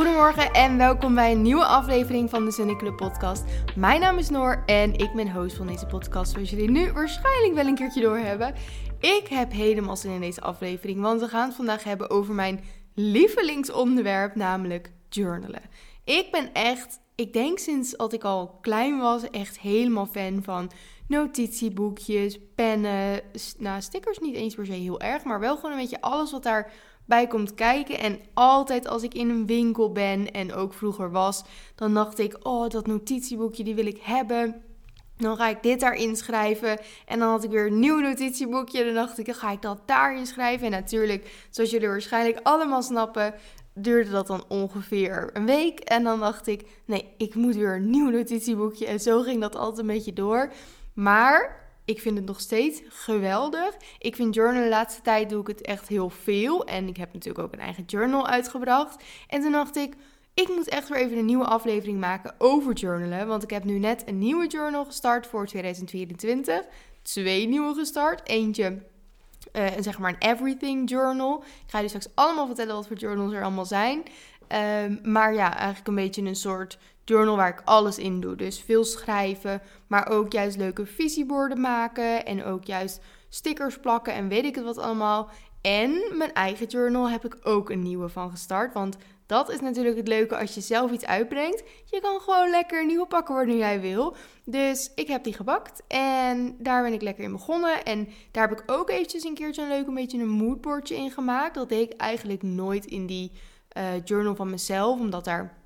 Goedemorgen en welkom bij een nieuwe aflevering van de Sunny Club podcast. Mijn naam is Noor en ik ben host van deze podcast, zoals jullie nu waarschijnlijk wel een keertje doorhebben. Ik heb helemaal zin in deze aflevering, want we gaan het vandaag hebben over mijn lievelingsonderwerp, namelijk journalen. Ik ben echt, ik denk sinds dat ik al klein was, echt helemaal fan van notitieboekjes, pennen, nou stickers niet eens per se heel erg, maar wel gewoon een beetje alles wat daar bij komt kijken. En altijd als ik in een winkel ben en ook vroeger was, dan dacht ik: oh, dat notitieboekje die wil ik hebben. Dan ga ik dit daarin schrijven. En dan had ik weer een nieuw notitieboekje. Dan dacht ik, dan ga ik dat daarin schrijven. En natuurlijk, zoals jullie waarschijnlijk allemaal snappen, duurde dat dan ongeveer een week. En dan dacht ik, nee, ik moet weer een nieuw notitieboekje. En zo ging dat altijd een beetje door. Maar ik vind het nog steeds geweldig. Ik vind journal de laatste tijd doe ik het echt heel veel. En ik heb natuurlijk ook een eigen journal uitgebracht. En toen dacht ik, ik moet echt weer even een nieuwe aflevering maken over journalen. Want ik heb nu net een nieuwe journal gestart voor 2024. Twee nieuwe gestart. Eentje uh, zeg maar een everything journal. Ik ga je straks allemaal vertellen wat voor journals er allemaal zijn. Um, maar ja, eigenlijk een beetje een soort journal waar ik alles in doe. Dus veel schrijven, maar ook juist leuke visieborden maken en ook juist stickers plakken en weet ik het wat allemaal. En mijn eigen journal heb ik ook een nieuwe van gestart, want dat is natuurlijk het leuke als je zelf iets uitbrengt. Je kan gewoon lekker een nieuwe pakken wanneer jij wil. Dus ik heb die gebakt en daar ben ik lekker in begonnen. En daar heb ik ook eventjes een keertje een leuk een beetje een moodboardje in gemaakt. Dat deed ik eigenlijk nooit in die uh, journal van mezelf, omdat daar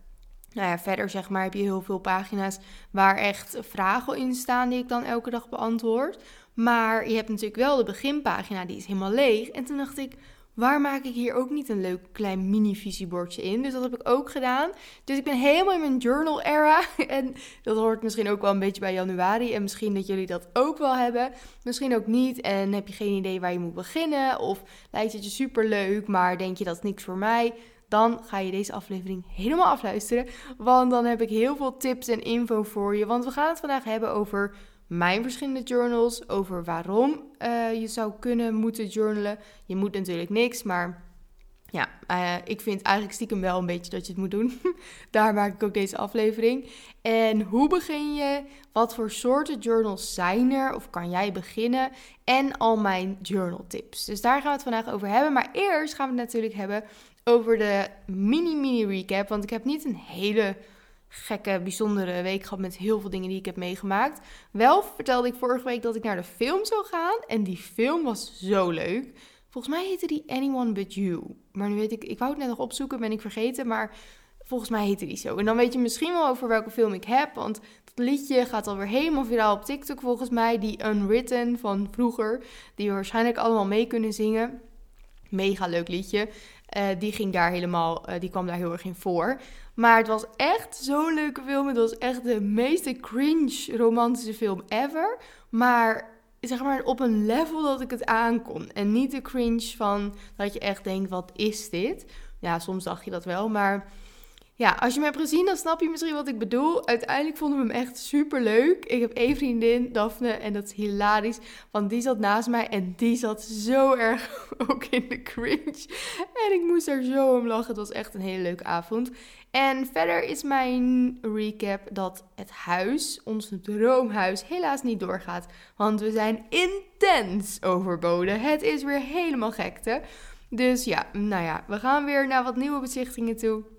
nou ja, verder zeg maar heb je heel veel pagina's waar echt vragen in staan die ik dan elke dag beantwoord. Maar je hebt natuurlijk wel de beginpagina, die is helemaal leeg. En toen dacht ik, waar maak ik hier ook niet een leuk klein mini-visiebordje in? Dus dat heb ik ook gedaan. Dus ik ben helemaal in mijn journal era. En dat hoort misschien ook wel een beetje bij januari. En misschien dat jullie dat ook wel hebben. Misschien ook niet. En heb je geen idee waar je moet beginnen. Of lijkt het je super leuk, maar denk je dat niks voor mij dan ga je deze aflevering helemaal afluisteren. Want dan heb ik heel veel tips en info voor je. Want we gaan het vandaag hebben over mijn verschillende journals. Over waarom uh, je zou kunnen moeten journalen. Je moet natuurlijk niks, maar ja, uh, ik vind eigenlijk stiekem wel een beetje dat je het moet doen. Daar maak ik ook deze aflevering. En hoe begin je? Wat voor soorten journals zijn er? Of kan jij beginnen? En al mijn journal tips. Dus daar gaan we het vandaag over hebben. Maar eerst gaan we het natuurlijk hebben over de mini-mini recap. Want ik heb niet een hele gekke, bijzondere week gehad met heel veel dingen die ik heb meegemaakt. Wel vertelde ik vorige week dat ik naar de film zou gaan. En die film was zo leuk. Volgens mij heette die Anyone But You. Maar nu weet ik, ik wou het net nog opzoeken, ben ik vergeten. Maar volgens mij heette die zo. En dan weet je misschien wel over welke film ik heb. Want dat liedje gaat alweer helemaal viraal op TikTok volgens mij. Die Unwritten van vroeger. Die we waarschijnlijk allemaal mee kunnen zingen. Mega leuk liedje. Uh, die ging daar helemaal, uh, die kwam daar heel erg in voor. Maar het was echt zo'n leuke film. Het was echt de meeste cringe romantische film ever. Maar zeg maar op een level dat ik het aankon. En niet de cringe van dat je echt denkt, wat is dit? Ja, soms dacht je dat wel, maar ja, als je me hebt gezien, dan snap je misschien wat ik bedoel. Uiteindelijk vonden we hem echt super leuk. Ik heb één vriendin, Daphne, en dat is hilarisch. Want die zat naast mij en die zat zo erg ook in de cringe. En ik moest er zo om lachen. Het was echt een hele leuke avond. En verder is mijn recap dat het huis, ons droomhuis, helaas niet doorgaat. Want we zijn intens overboden. Het is weer helemaal gekte. Dus ja, nou ja, we gaan weer naar wat nieuwe bezichtigingen toe.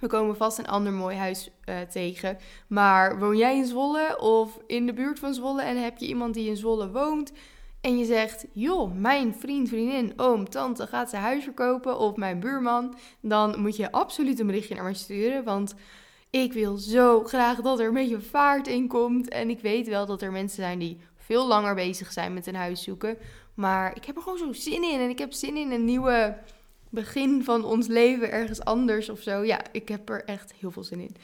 We komen vast een ander mooi huis uh, tegen. Maar woon jij in Zwolle of in de buurt van Zwolle en heb je iemand die in Zwolle woont en je zegt, joh, mijn vriend, vriendin, oom, tante gaat zijn huis verkopen of mijn buurman, dan moet je absoluut een berichtje naar mij sturen, want ik wil zo graag dat er een beetje vaart in komt. En ik weet wel dat er mensen zijn die veel langer bezig zijn met een huis zoeken, maar ik heb er gewoon zo zin in en ik heb zin in een nieuwe begin van ons leven ergens anders of zo. Ja, ik heb er echt heel veel zin in.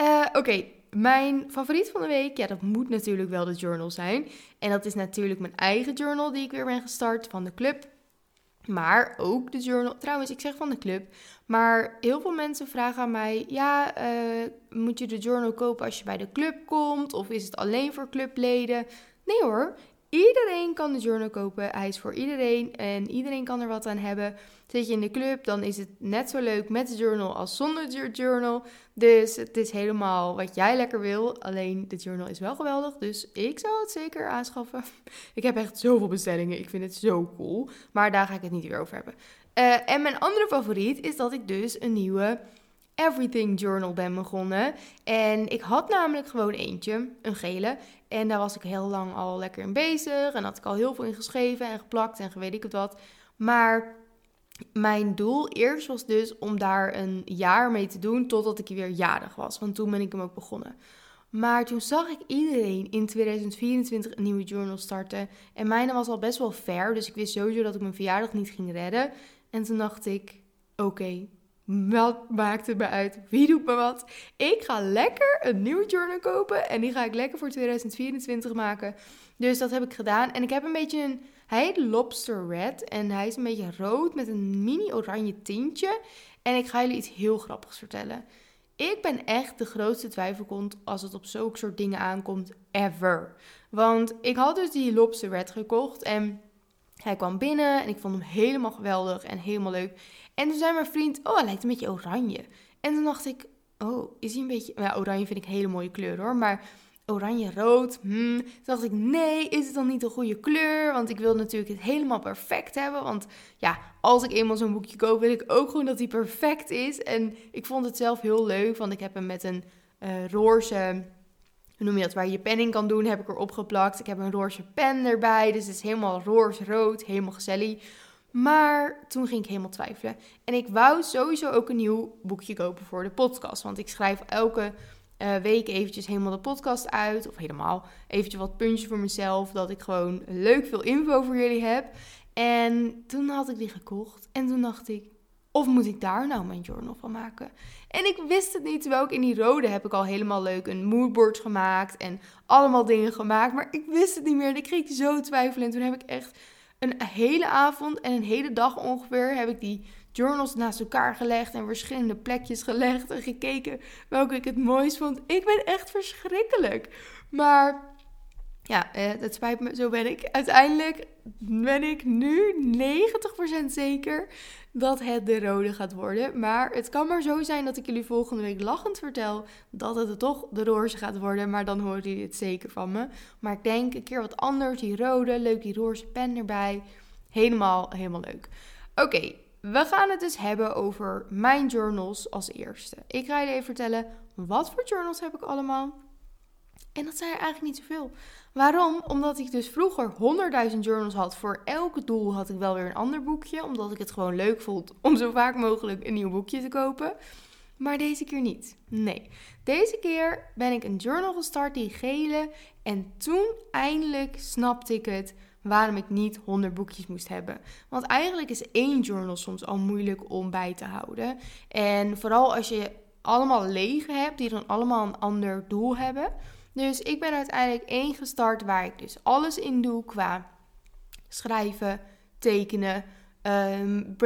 Uh, Oké, mijn favoriet van de week, ja, dat moet natuurlijk wel de journal zijn. En dat is natuurlijk mijn eigen journal die ik weer ben gestart van de club. Maar ook de journal. Trouwens, ik zeg van de club. Maar heel veel mensen vragen aan mij: ja, uh, moet je de journal kopen als je bij de club komt? Of is het alleen voor clubleden? Nee hoor. Iedereen kan de journal kopen. Hij is voor iedereen en iedereen kan er wat aan hebben. Zit je in de club, dan is het net zo leuk met de journal als zonder de journal. Dus het is helemaal wat jij lekker wil. Alleen de journal is wel geweldig, dus ik zou het zeker aanschaffen. Ik heb echt zoveel bestellingen. Ik vind het zo cool. Maar daar ga ik het niet weer over hebben. Uh, en mijn andere favoriet is dat ik dus een nieuwe Everything Journal ben begonnen. En ik had namelijk gewoon eentje, een gele. En daar was ik heel lang al lekker in bezig. En had ik al heel veel in geschreven en geplakt en weet ik het wat. Maar mijn doel eerst was dus om daar een jaar mee te doen totdat ik weer jarig was. Want toen ben ik hem ook begonnen. Maar toen zag ik iedereen in 2024 een nieuwe journal starten. En mijne was al best wel ver. Dus ik wist sowieso dat ik mijn verjaardag niet ging redden. En toen dacht ik: oké, wat maakt het me uit? Wie doet me wat? Ik ga lekker een nieuwe journal kopen. En die ga ik lekker voor 2024 maken. Dus dat heb ik gedaan. En ik heb een beetje een. Hij heet Lobster Red. En hij is een beetje rood met een mini oranje tintje. En ik ga jullie iets heel grappigs vertellen. Ik ben echt de grootste twijfelkont als het op zulke soort dingen aankomt. Ever. Want ik had dus die Lobster Red gekocht. En hij kwam binnen. En ik vond hem helemaal geweldig en helemaal leuk. En toen zei mijn vriend, oh, hij lijkt een beetje oranje. En toen dacht ik, oh, is hij een beetje... Ja, oranje vind ik een hele mooie kleur hoor, maar oranje-rood, hmm. Toen dacht ik, nee, is het dan niet een goede kleur? Want ik wil natuurlijk het helemaal perfect hebben. Want ja, als ik eenmaal zo'n boekje koop, wil ik ook gewoon dat hij perfect is. En ik vond het zelf heel leuk, want ik heb hem met een uh, roze... Hoe noem je dat? Waar je je pen in kan doen, heb ik erop geplakt. Ik heb een roze pen erbij, dus het is helemaal roze-rood, helemaal gezellig. Maar toen ging ik helemaal twijfelen. En ik wou sowieso ook een nieuw boekje kopen voor de podcast. Want ik schrijf elke uh, week eventjes helemaal de podcast uit. Of helemaal eventjes wat puntjes voor mezelf. Dat ik gewoon leuk veel info voor jullie heb. En toen had ik die gekocht. En toen dacht ik, of moet ik daar nou mijn journal van maken? En ik wist het niet. Terwijl ik in die rode heb ik al helemaal leuk een moodboard gemaakt. En allemaal dingen gemaakt. Maar ik wist het niet meer. En ik kreeg zo twijfelen. En toen heb ik echt een hele avond en een hele dag ongeveer heb ik die journals naast elkaar gelegd en verschillende plekjes gelegd en gekeken welke ik het mooist vond. Ik ben echt verschrikkelijk. Maar ja, eh, het spijt me, zo ben ik. Uiteindelijk ben ik nu 90% zeker dat het de rode gaat worden. Maar het kan maar zo zijn dat ik jullie volgende week lachend vertel dat het toch de roze gaat worden. Maar dan horen jullie het zeker van me. Maar ik denk een keer wat anders. Die rode, leuk die roze pen erbij. Helemaal, helemaal leuk. Oké, we gaan het dus hebben over mijn journals als eerste. Ik ga jullie even vertellen wat voor journals heb ik allemaal. En dat zijn er eigenlijk niet zoveel. Waarom? Omdat ik dus vroeger 100.000 journals had. Voor elk doel had ik wel weer een ander boekje. Omdat ik het gewoon leuk vond om zo vaak mogelijk een nieuw boekje te kopen. Maar deze keer niet. Nee. Deze keer ben ik een journal gestart, die gele. En toen eindelijk snapte ik het waarom ik niet 100 boekjes moest hebben. Want eigenlijk is één journal soms al moeilijk om bij te houden. En vooral als je allemaal lege hebt, die dan allemaal een ander doel hebben. Dus ik ben uiteindelijk één gestart waar ik dus alles in doe qua schrijven, tekenen, um,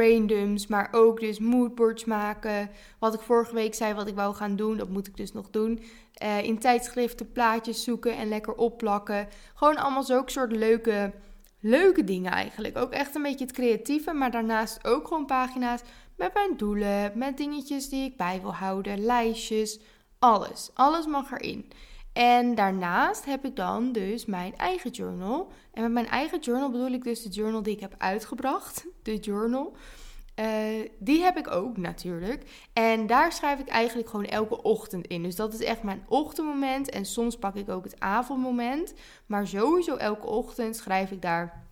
maar ook dus moodboards maken. Wat ik vorige week zei wat ik wou gaan doen, dat moet ik dus nog doen. Uh, in tijdschriften plaatjes zoeken en lekker opplakken. Gewoon allemaal zulke soort leuke, leuke dingen eigenlijk. Ook echt een beetje het creatieve, maar daarnaast ook gewoon pagina's met mijn doelen, met dingetjes die ik bij wil houden, lijstjes, alles. Alles mag erin. En daarnaast heb ik dan dus mijn eigen journal. En met mijn eigen journal bedoel ik dus de journal die ik heb uitgebracht. De journal. Uh, die heb ik ook natuurlijk. En daar schrijf ik eigenlijk gewoon elke ochtend in. Dus dat is echt mijn ochtendmoment. En soms pak ik ook het avondmoment. Maar sowieso elke ochtend schrijf ik daar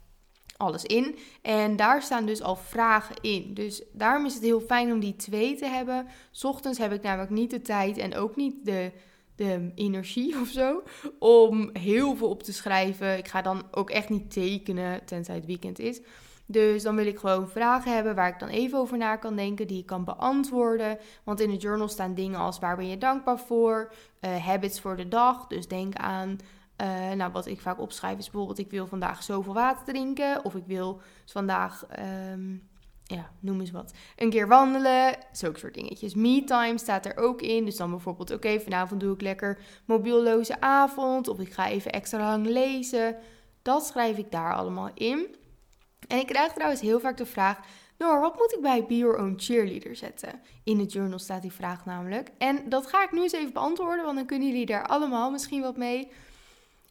alles in. En daar staan dus al vragen in. Dus daarom is het heel fijn om die twee te hebben. S ochtends heb ik namelijk niet de tijd en ook niet de energie of zo om heel veel op te schrijven. Ik ga dan ook echt niet tekenen, tenzij het weekend is. Dus dan wil ik gewoon vragen hebben waar ik dan even over na kan denken, die ik kan beantwoorden. Want in de journal staan dingen als waar ben je dankbaar voor, uh, habits voor de dag. Dus denk aan, uh, nou wat ik vaak opschrijf is bijvoorbeeld ik wil vandaag zoveel water drinken. Of ik wil vandaag um, ja, noem eens wat. Een keer wandelen, zulke soort dingetjes. Me-time staat er ook in. Dus dan bijvoorbeeld, oké, vanavond doe ik lekker mobielloze avond. Of ik ga even extra lang lezen. Dat schrijf ik daar allemaal in. En ik krijg trouwens heel vaak de vraag: Noor, wat moet ik bij Be Your Own Cheerleader zetten? In het journal staat die vraag namelijk. En dat ga ik nu eens even beantwoorden, want dan kunnen jullie daar allemaal misschien wat mee.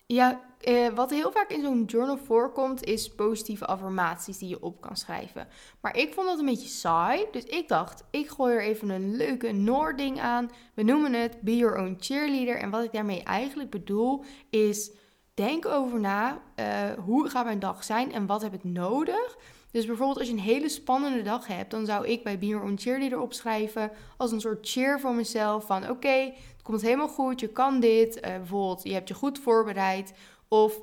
Ja, eh, wat heel vaak in zo'n journal voorkomt, is positieve affirmaties die je op kan schrijven. Maar ik vond dat een beetje saai, dus ik dacht, ik gooi er even een leuke Noor-ding aan. We noemen het Be Your Own Cheerleader. En wat ik daarmee eigenlijk bedoel, is denk over na, uh, hoe gaat mijn dag zijn en wat heb ik nodig? Dus bijvoorbeeld als je een hele spannende dag hebt, dan zou ik bij Be Your Own Cheerleader opschrijven als een soort cheer voor mezelf van oké, het komt helemaal goed, je kan dit. Uh, bijvoorbeeld, je hebt je goed voorbereid of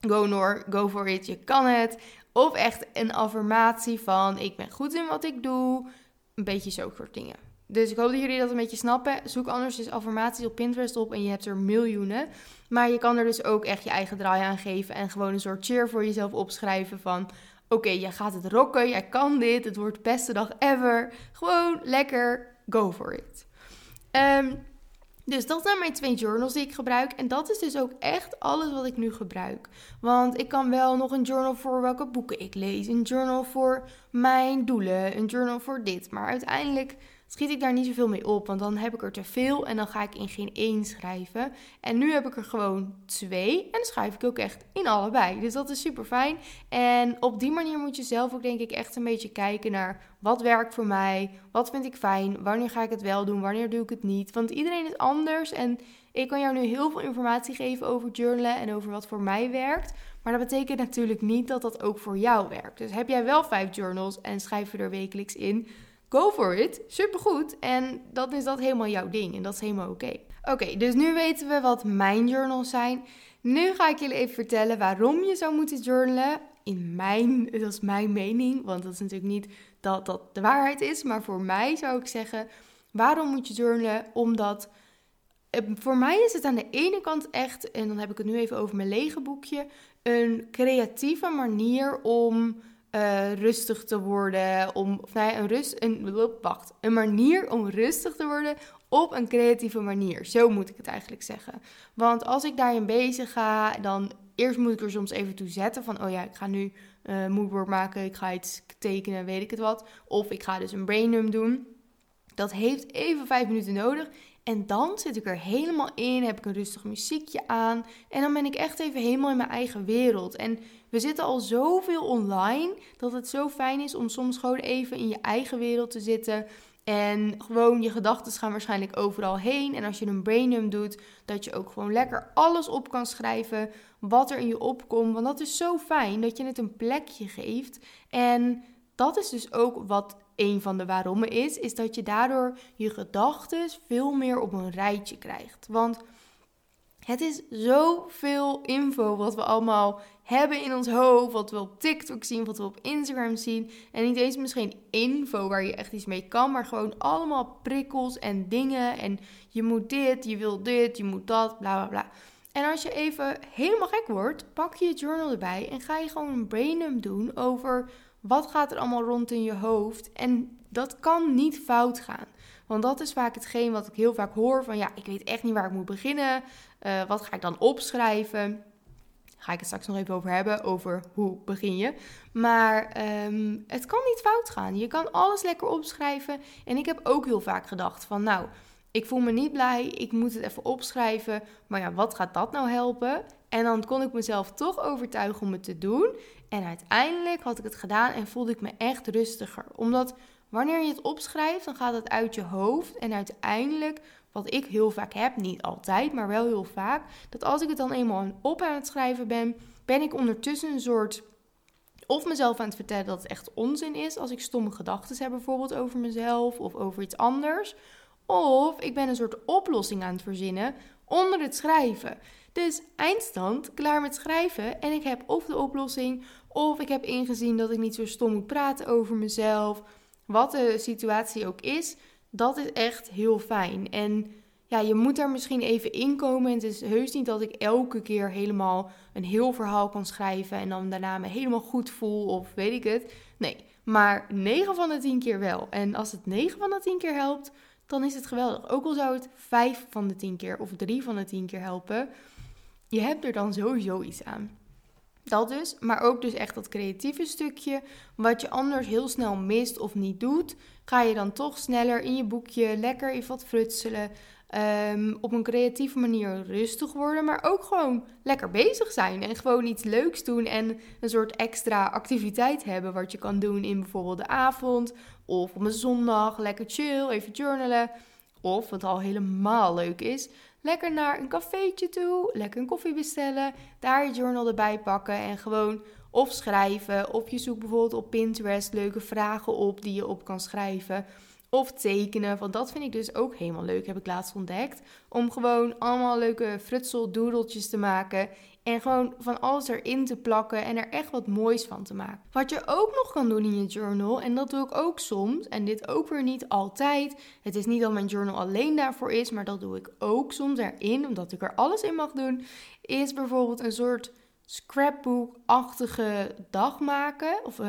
go Noor, go for it, je kan het. Of echt een affirmatie van ik ben goed in wat ik doe. Een beetje zo soort dingen. Dus ik hoop dat jullie dat een beetje snappen. Zoek anders dus affirmaties op Pinterest op en je hebt er miljoenen. Maar je kan er dus ook echt je eigen draai aan geven en gewoon een soort cheer voor jezelf opschrijven van... Oké, jij gaat het rocken, jij kan dit, het wordt de beste dag ever. Gewoon lekker, go for it. Um, dus dat zijn mijn twee journals die ik gebruik. En dat is dus ook echt alles wat ik nu gebruik. Want ik kan wel nog een journal voor welke boeken ik lees. Een journal voor mijn doelen. Een journal voor dit. Maar uiteindelijk schiet ik daar niet zoveel mee op. Want dan heb ik er te veel en dan ga ik in geen één schrijven. En nu heb ik er gewoon twee. En dan schrijf ik ook echt in allebei. Dus dat is super fijn. En op die manier moet je zelf ook denk ik echt een beetje kijken naar wat werkt voor mij. Wat vind ik fijn. Wanneer ga ik het wel doen. Wanneer doe ik het niet. Want iedereen is anders. En ik kan jou nu heel veel informatie geven over journalen en over wat voor mij werkt. Maar dat betekent natuurlijk niet dat dat ook voor jou werkt. Dus heb jij wel vijf journals en schrijf je er wekelijks in go for it. Supergoed. En dan is dat helemaal jouw ding. En dat is helemaal oké. Oké, dus nu weten we wat mijn journals zijn. Nu ga ik jullie even vertellen waarom je zou moeten journalen. In mijn, dat is mijn mening, want dat is natuurlijk niet dat dat de waarheid is. Maar voor mij zou ik zeggen, waarom moet je journalen? Omdat eh, voor mij is het aan de ene kant echt, en dan heb ik het nu even over mijn lege boekje, een creatieve manier om uh, rustig te worden. Om, of nee, een, rust, een, wacht, een manier om rustig te worden op een creatieve manier. Zo moet ik het eigenlijk zeggen. Want als ik daarin bezig ga, dan eerst moet ik er soms even toe zetten van, oh ja, ik ga nu uh, moodboard maken, ik ga iets tekenen, weet ik het wat. Of ik ga dus een braindump doen. Dat heeft even vijf minuten nodig. En dan zit ik er helemaal in, heb ik een rustig muziekje aan. En dan ben ik echt even helemaal in mijn eigen wereld. En we zitten al zoveel online dat het zo fijn is om soms gewoon even in je eigen wereld te zitten. En gewoon je gedachten gaan waarschijnlijk overal heen. En als je een braindump doet, dat je ook gewoon lekker alles op kan schrijven wat er in je opkomt. Want dat is zo fijn dat je het een plekje geeft. En dat is dus ook wat een van de waarommen is, is dat je daardoor je gedachten veel meer op een rijtje krijgt. Want het is zoveel info wat we allemaal hebben in ons hoofd, wat we op TikTok zien, wat we op Instagram zien. En niet eens misschien info waar je echt iets mee kan, maar gewoon allemaal prikkels en dingen. En je moet dit, je wil dit, je moet dat, bla bla bla. En als je even helemaal gek wordt, pak je je journal erbij en ga je gewoon een braindump doen over wat gaat er allemaal rond in je hoofd? En dat kan niet fout gaan. Want dat is vaak hetgeen wat ik heel vaak hoor van ja, ik weet echt niet waar ik moet beginnen. Uh, wat ga ik dan opschrijven? Ga ik het straks nog even over hebben, over hoe begin je. Maar um, het kan niet fout gaan. Je kan alles lekker opschrijven. En ik heb ook heel vaak gedacht van nou, ik voel me niet blij, ik moet het even opschrijven. Maar ja, wat gaat dat nou helpen? En dan kon ik mezelf toch overtuigen om het te doen. En uiteindelijk had ik het gedaan en voelde ik me echt rustiger. Omdat wanneer je het opschrijft, dan gaat het uit je hoofd. En uiteindelijk, wat ik heel vaak heb, niet altijd, maar wel heel vaak, dat als ik het dan eenmaal op aan het schrijven ben, ben ik ondertussen een soort. Of mezelf aan het vertellen dat het echt onzin is als ik stomme gedachten heb, bijvoorbeeld over mezelf of over iets anders. Of ik ben een soort oplossing aan het verzinnen onder het schrijven. Dus eindstand, klaar met schrijven en ik heb of de oplossing of ik heb ingezien dat ik niet zo stom moet praten over mezelf. Wat de situatie ook is, dat is echt heel fijn. En ja, je moet daar misschien even inkomen. Het is heus niet dat ik elke keer helemaal een heel verhaal kan schrijven en dan daarna me helemaal goed voel of weet ik het. Nee, maar 9 van de 10 keer wel. En als het 9 van de 10 keer helpt, dan is het geweldig. Ook al zou het 5 van de 10 keer of 3 van de 10 keer helpen, je hebt er dan sowieso iets aan. Dat dus, maar ook dus echt dat creatieve stukje, wat je anders heel snel mist of niet doet, ga je dan toch sneller in je boekje lekker even wat frutselen, um, op een creatieve manier rustig worden, maar ook gewoon lekker bezig zijn en gewoon iets leuks doen en een soort extra activiteit hebben wat je kan doen in bijvoorbeeld de avond of op een zondag, lekker chill, even journalen. Of wat al helemaal leuk is, lekker naar een cafeetje toe, lekker een koffie bestellen, daar je journal erbij pakken en gewoon of schrijven. Of je zoekt bijvoorbeeld op Pinterest leuke vragen op die je op kan schrijven. Of tekenen, want dat vind ik dus ook helemaal leuk, heb ik laatst ontdekt. Om gewoon allemaal leuke frutseldoedeltjes te maken. En gewoon van alles erin te plakken en er echt wat moois van te maken. Wat je ook nog kan doen in je journal, en dat doe ik ook soms, en dit ook weer niet altijd. Het is niet dat mijn journal alleen daarvoor is, maar dat doe ik ook soms erin, omdat ik er alles in mag doen. Is bijvoorbeeld een soort scrapbook-achtige dag maken, of uh,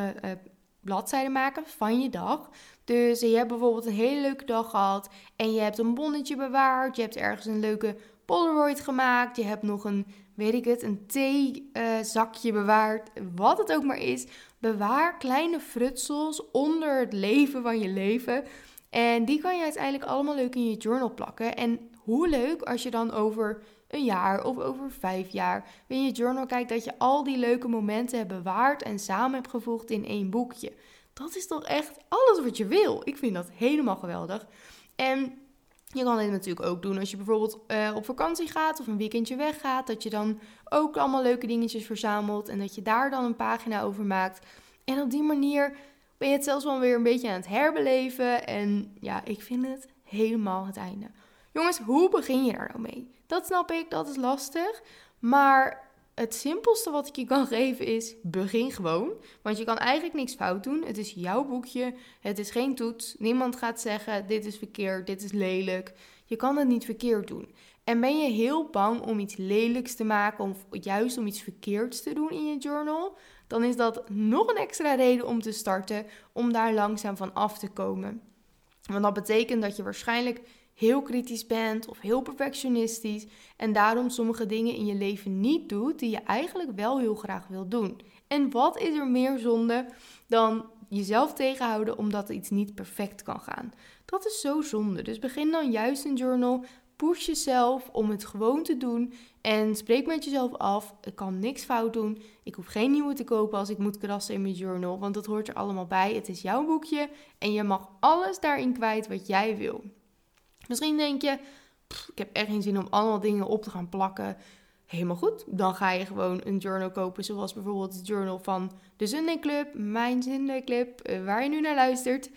bladzijden maken van je dag. Dus je hebt bijvoorbeeld een hele leuke dag gehad en je hebt een bonnetje bewaard, je hebt ergens een leuke Polaroid gemaakt, je hebt nog een weet ik het, een theezakje bewaard, wat het ook maar is. Bewaar kleine frutsels onder het leven van je leven. En die kan je uiteindelijk allemaal leuk in je journal plakken. En hoe leuk als je dan over een jaar of over vijf jaar in je journal kijkt dat je al die leuke momenten hebt bewaard en samen hebt gevoegd in één boekje. Dat is toch echt alles wat je wil. Ik vind dat helemaal geweldig. En je kan dit natuurlijk ook doen als je bijvoorbeeld uh, op vakantie gaat of een weekendje weggaat. Dat je dan ook allemaal leuke dingetjes verzamelt en dat je daar dan een pagina over maakt. En op die manier ben je het zelfs wel weer een beetje aan het herbeleven. En ja, ik vind het helemaal het einde. Jongens, hoe begin je daar nou mee? Dat snap ik, dat is lastig. Maar het simpelste wat ik je kan geven is: begin gewoon. Want je kan eigenlijk niks fout doen. Het is jouw boekje. Het is geen toets. Niemand gaat zeggen: dit is verkeerd, dit is lelijk. Je kan het niet verkeerd doen. En ben je heel bang om iets lelijks te maken of juist om iets verkeerds te doen in je journal, dan is dat nog een extra reden om te starten om daar langzaam van af te komen. Want dat betekent dat je waarschijnlijk heel kritisch bent of heel perfectionistisch en daarom sommige dingen in je leven niet doet die je eigenlijk wel heel graag wil doen. En wat is er meer zonde dan jezelf tegenhouden omdat iets niet perfect kan gaan? Dat is zo zonde. Dus begin dan juist een journal. Push jezelf om het gewoon te doen. En spreek met jezelf af. Ik kan niks fout doen. Ik hoef geen nieuwe te kopen als ik moet krassen in mijn journal. Want dat hoort er allemaal bij. Het is jouw boekje. En je mag alles daarin kwijt wat jij wil. Misschien denk je, ik heb echt geen zin om allemaal dingen op te gaan plakken. Helemaal goed. Dan ga je gewoon een journal kopen, zoals bijvoorbeeld het journal van de Sunday Club, mijn Sunday Club, eh, waar je nu naar luistert.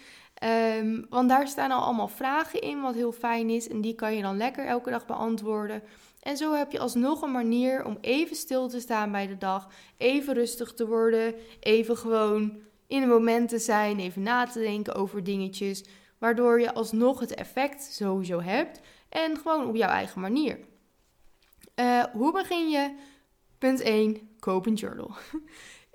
Um, want daar staan al allemaal vragen in, wat heel fijn is. En die kan je dan lekker elke dag beantwoorden. En zo heb je alsnog een manier om even stil te staan bij de dag. Even rustig te worden. Even gewoon in het moment te zijn. Even na te denken over dingetjes. Waardoor je alsnog het effect sowieso hebt. En gewoon op jouw eigen manier. Uh, hoe begin je? Punt 1. Koop een journal.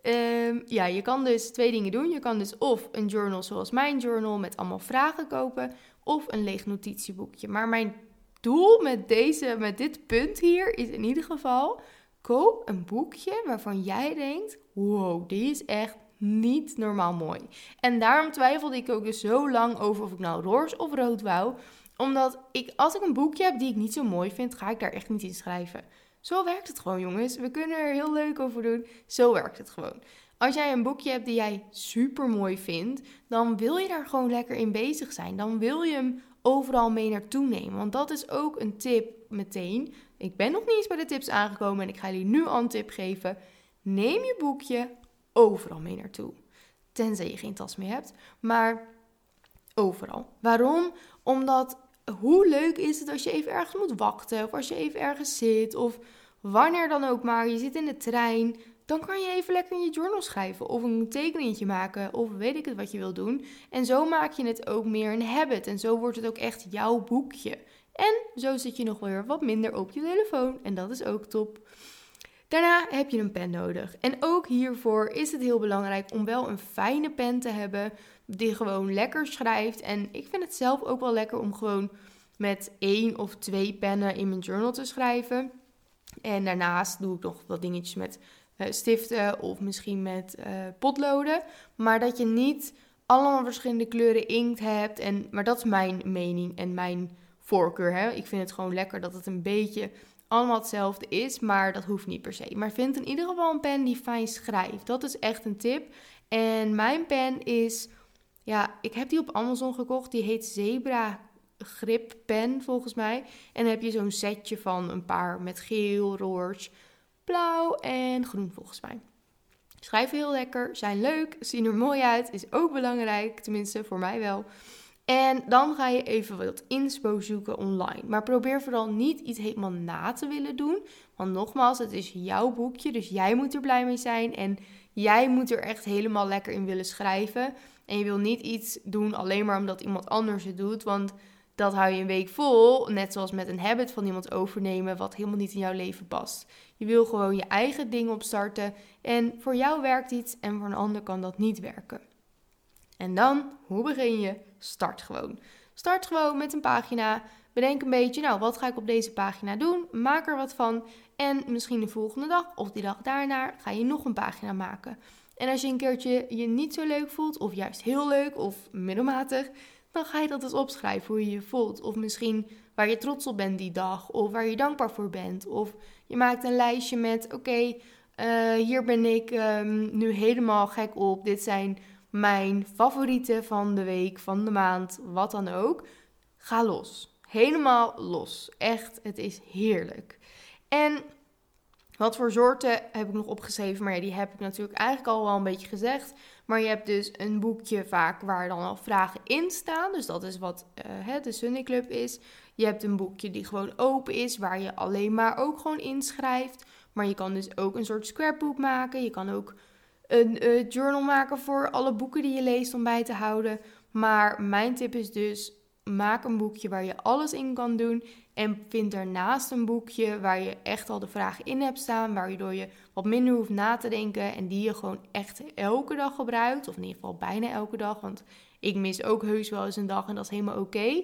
um, ja, je kan dus twee dingen doen. Je kan dus of een journal zoals mijn journal met allemaal vragen kopen. Of een leeg notitieboekje. Maar mijn doel met, deze, met dit punt hier is in ieder geval... Koop een boekje waarvan jij denkt... Wow, die is echt niet normaal mooi. En daarom twijfelde ik ook dus zo lang over of ik nou roze of rood wou. Omdat ik, als ik een boekje heb die ik niet zo mooi vind, ga ik daar echt niet in schrijven. Zo werkt het gewoon, jongens. We kunnen er heel leuk over doen. Zo werkt het gewoon. Als jij een boekje hebt die jij super mooi vindt, dan wil je daar gewoon lekker in bezig zijn. Dan wil je hem overal mee naartoe nemen. Want dat is ook een tip meteen. Ik ben nog niet eens bij de tips aangekomen en ik ga jullie nu al een tip geven. Neem je boekje overal mee naartoe. Tenzij je geen tas meer hebt. Maar overal. Waarom? Omdat hoe leuk is het als je even ergens moet wachten. Of als je even ergens zit. Of wanneer dan ook maar. Je zit in de trein. Dan kan je even lekker in je journal schrijven. Of een tekeningetje maken. Of weet ik het wat je wil doen. En zo maak je het ook meer een habit. En zo wordt het ook echt jouw boekje. En zo zit je nog weer wat minder op je telefoon. En dat is ook top. Daarna heb je een pen nodig. En ook hiervoor is het heel belangrijk om wel een fijne pen te hebben die gewoon lekker schrijft. En ik vind het zelf ook wel lekker om gewoon met één of twee pennen in mijn journal te schrijven. En daarnaast doe ik nog wat dingetjes met uh, stiften of misschien met uh, potloden. Maar dat je niet allemaal verschillende kleuren inkt hebt. En, maar dat is mijn mening en mijn voorkeur. Hè? Ik vind het gewoon lekker dat het een beetje allemaal hetzelfde is, maar dat hoeft niet per se. Maar vind in ieder geval een pen die fijn schrijft. Dat is echt een tip. En mijn pen is, ja, ik heb die op Amazon gekocht. Die heet Zebra Grip Pen volgens mij. En dan heb je zo'n setje van een paar met geel, roze, blauw en groen volgens mij. Schrijven heel lekker, zijn leuk, zien er mooi uit, is ook belangrijk, tenminste voor mij wel. En dan ga je even wat inspo zoeken online. Maar probeer vooral niet iets helemaal na te willen doen. Want nogmaals, het is jouw boekje, dus jij moet er blij mee zijn. En jij moet er echt helemaal lekker in willen schrijven. En je wil niet iets doen alleen maar omdat iemand anders het doet. Want dat hou je een week vol. Net zoals met een habit van iemand overnemen, wat helemaal niet in jouw leven past. Je wil gewoon je eigen ding opstarten. En voor jou werkt iets en voor een ander kan dat niet werken. En dan, hoe begin je? Start gewoon. Start gewoon met een pagina. Bedenk een beetje, nou, wat ga ik op deze pagina doen? Maak er wat van. En misschien de volgende dag of die dag daarna ga je nog een pagina maken. En als je een keertje je niet zo leuk voelt, of juist heel leuk of middelmatig, dan ga je dat eens opschrijven hoe je je voelt. Of misschien waar je trots op bent die dag, of waar je dankbaar voor bent. Of je maakt een lijstje met: oké, eh, hier ben ik ehm, nu helemaal gek op. Dit zijn mijn favorieten van de week, van de maand, wat dan ook. Ga los. Helemaal los. Echt, het is heerlijk. En wat voor soorten heb ik nog opgeschreven, maar ja, die heb ik natuurlijk eigenlijk al wel een beetje gezegd. Maar je hebt dus een boekje vaak waar dan al vragen in staan. Dus dat is wat uh, de Sunday Club is. Je hebt een boekje die gewoon open is, waar je alleen maar ook gewoon inschrijft. Maar je kan dus ook een soort scrapbook maken. Je kan ook een uh, journal maken voor alle boeken die je leest om bij te houden. Maar mijn tip is dus: maak een boekje waar je alles in kan doen. En vind daarnaast een boekje waar je echt al de vragen in hebt staan. Waardoor je wat minder hoeft na te denken. En die je gewoon echt elke dag gebruikt. Of in ieder geval bijna elke dag. Want ik mis ook heus wel eens een dag en dat is helemaal oké.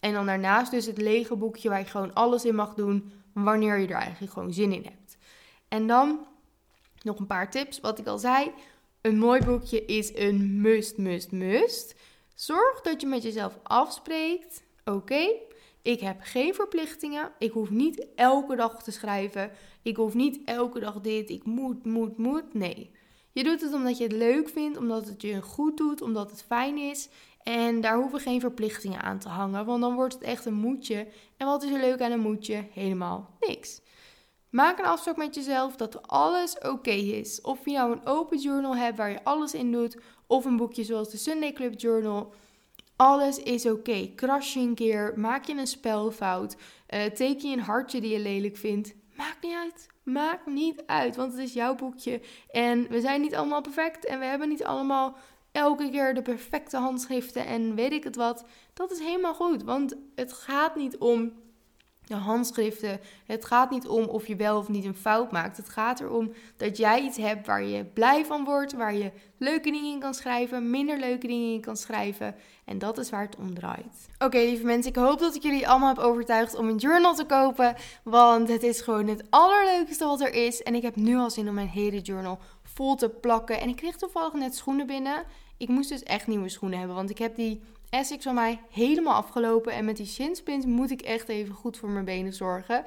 En dan daarnaast dus het lege boekje waar je gewoon alles in mag doen. Wanneer je er eigenlijk gewoon zin in hebt. En dan nog een paar tips. Wat ik al zei. Een mooi boekje is een must, must, must. Zorg dat je met jezelf afspreekt. Oké, ik heb geen verplichtingen. Ik hoef niet elke dag te schrijven. Ik hoef niet elke dag dit. Ik moet, moet, moet. Nee. Je doet het omdat je het leuk vindt, omdat het je goed doet, omdat het fijn is. En daar hoeven geen verplichtingen aan te hangen, want dan wordt het echt een moedje. En wat is er leuk aan een moedje? Helemaal niks. Maak een afspraak met jezelf dat alles oké is. Of je nou een open journal hebt waar je alles in doet, of een boekje zoals de Sunday Club Journal. Alles is oké. Okay. Kras je een keer, maak je een spelfout, uh, teken je een hartje die je lelijk vindt. Maakt niet uit. Maakt niet uit, want het is jouw boekje. En we zijn niet allemaal perfect en we hebben niet allemaal elke keer de perfecte handschriften en weet ik het wat. Dat is helemaal goed, want het gaat niet om de handschriften. Het gaat niet om of je wel of niet een fout maakt. Het gaat erom dat jij iets hebt waar je blij van wordt, waar je leuke dingen in kan schrijven, minder leuke dingen in kan schrijven. En dat is waar het om draait. Oké, lieve mensen, ik hoop dat ik jullie allemaal heb overtuigd om een journal te kopen. Want het is gewoon het allerleukste wat er is. En ik heb nu al zin om mijn hele journal vol te plakken. En ik kreeg toevallig net schoenen binnen. Ik moest dus echt nieuwe schoenen hebben, want ik heb die Essex van mij helemaal afgelopen. En met die shinspins moet ik echt even goed voor mijn benen zorgen.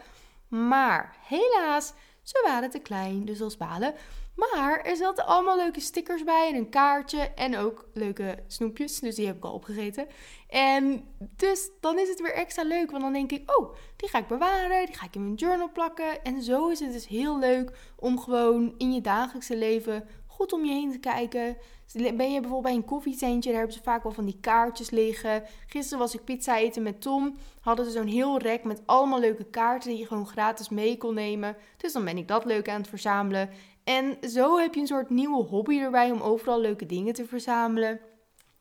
Maar helaas, ze waren te klein, dus als balen. Maar er zaten allemaal leuke stickers bij en een kaartje en ook leuke snoepjes. Dus die heb ik al opgegeten. En dus dan is het weer extra leuk, want dan denk ik, oh, die ga ik bewaren, die ga ik in mijn journal plakken. En zo is het dus heel leuk om gewoon in je dagelijkse leven goed om je heen te kijken. Ben je bijvoorbeeld bij een koffietentje, daar hebben ze vaak wel van die kaartjes liggen. Gisteren was ik pizza eten met Tom. Hadden ze zo'n heel rek met allemaal leuke kaarten die je gewoon gratis mee kon nemen. Dus dan ben ik dat leuk aan het verzamelen. En zo heb je een soort nieuwe hobby erbij om overal leuke dingen te verzamelen.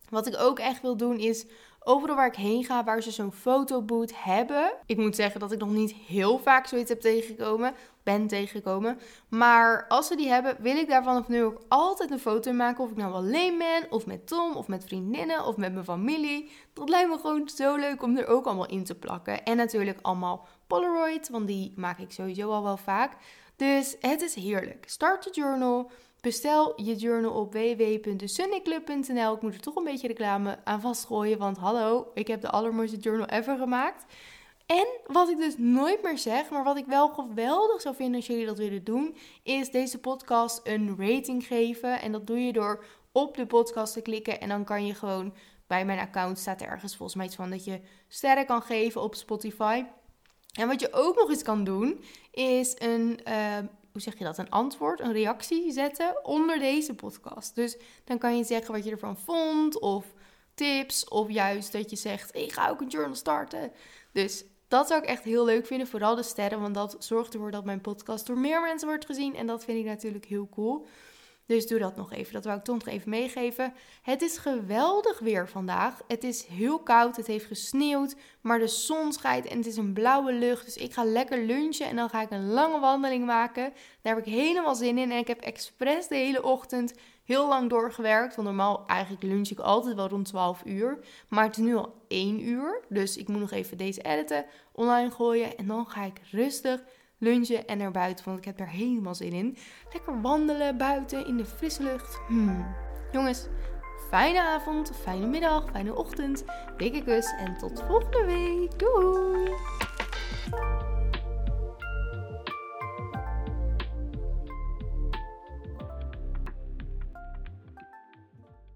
Wat ik ook echt wil doen is overal waar ik heen ga, waar ze zo'n fotoboot hebben. Ik moet zeggen dat ik nog niet heel vaak zoiets heb tegengekomen, ben tegengekomen. Maar als ze die hebben, wil ik daar vanaf nu ook altijd een foto maken. Of ik nou alleen ben, of met Tom, of met vriendinnen, of met mijn familie. Dat lijkt me gewoon zo leuk om er ook allemaal in te plakken. En natuurlijk allemaal Polaroid, want die maak ik sowieso al wel vaak. Dus het is heerlijk. Start je journal. Bestel je journal op www.sunnyclub.nl. Ik moet er toch een beetje reclame aan vastgooien, want hallo, ik heb de allermooiste journal ever gemaakt. En wat ik dus nooit meer zeg, maar wat ik wel geweldig zou vinden als jullie dat willen doen, is deze podcast een rating geven. En dat doe je door op de podcast te klikken en dan kan je gewoon bij mijn account staat er ergens volgens mij iets van dat je sterren kan geven op Spotify. En wat je ook nog eens kan doen, is een, uh, hoe zeg je dat, een antwoord, een reactie zetten onder deze podcast. Dus dan kan je zeggen wat je ervan vond, of tips, of juist dat je zegt, ik ga ook een journal starten. Dus dat zou ik echt heel leuk vinden, vooral de sterren, want dat zorgt ervoor dat mijn podcast door meer mensen wordt gezien. En dat vind ik natuurlijk heel cool. Dus doe dat nog even. Dat wil ik toch nog even meegeven. Het is geweldig weer vandaag. Het is heel koud. Het heeft gesneeuwd. Maar de zon schijnt en het is een blauwe lucht. Dus ik ga lekker lunchen en dan ga ik een lange wandeling maken. Daar heb ik helemaal zin in. En ik heb expres de hele ochtend heel lang doorgewerkt. Want normaal eigenlijk lunch ik altijd wel rond 12 uur. Maar het is nu al 1 uur. Dus ik moet nog even deze editen, online gooien. En dan ga ik rustig lunchen en naar buiten, want ik heb er helemaal zin in. Lekker wandelen buiten in de frisse lucht. Hmm. Jongens, fijne avond, fijne middag, fijne ochtend. Dikke kus en tot volgende week. Doei!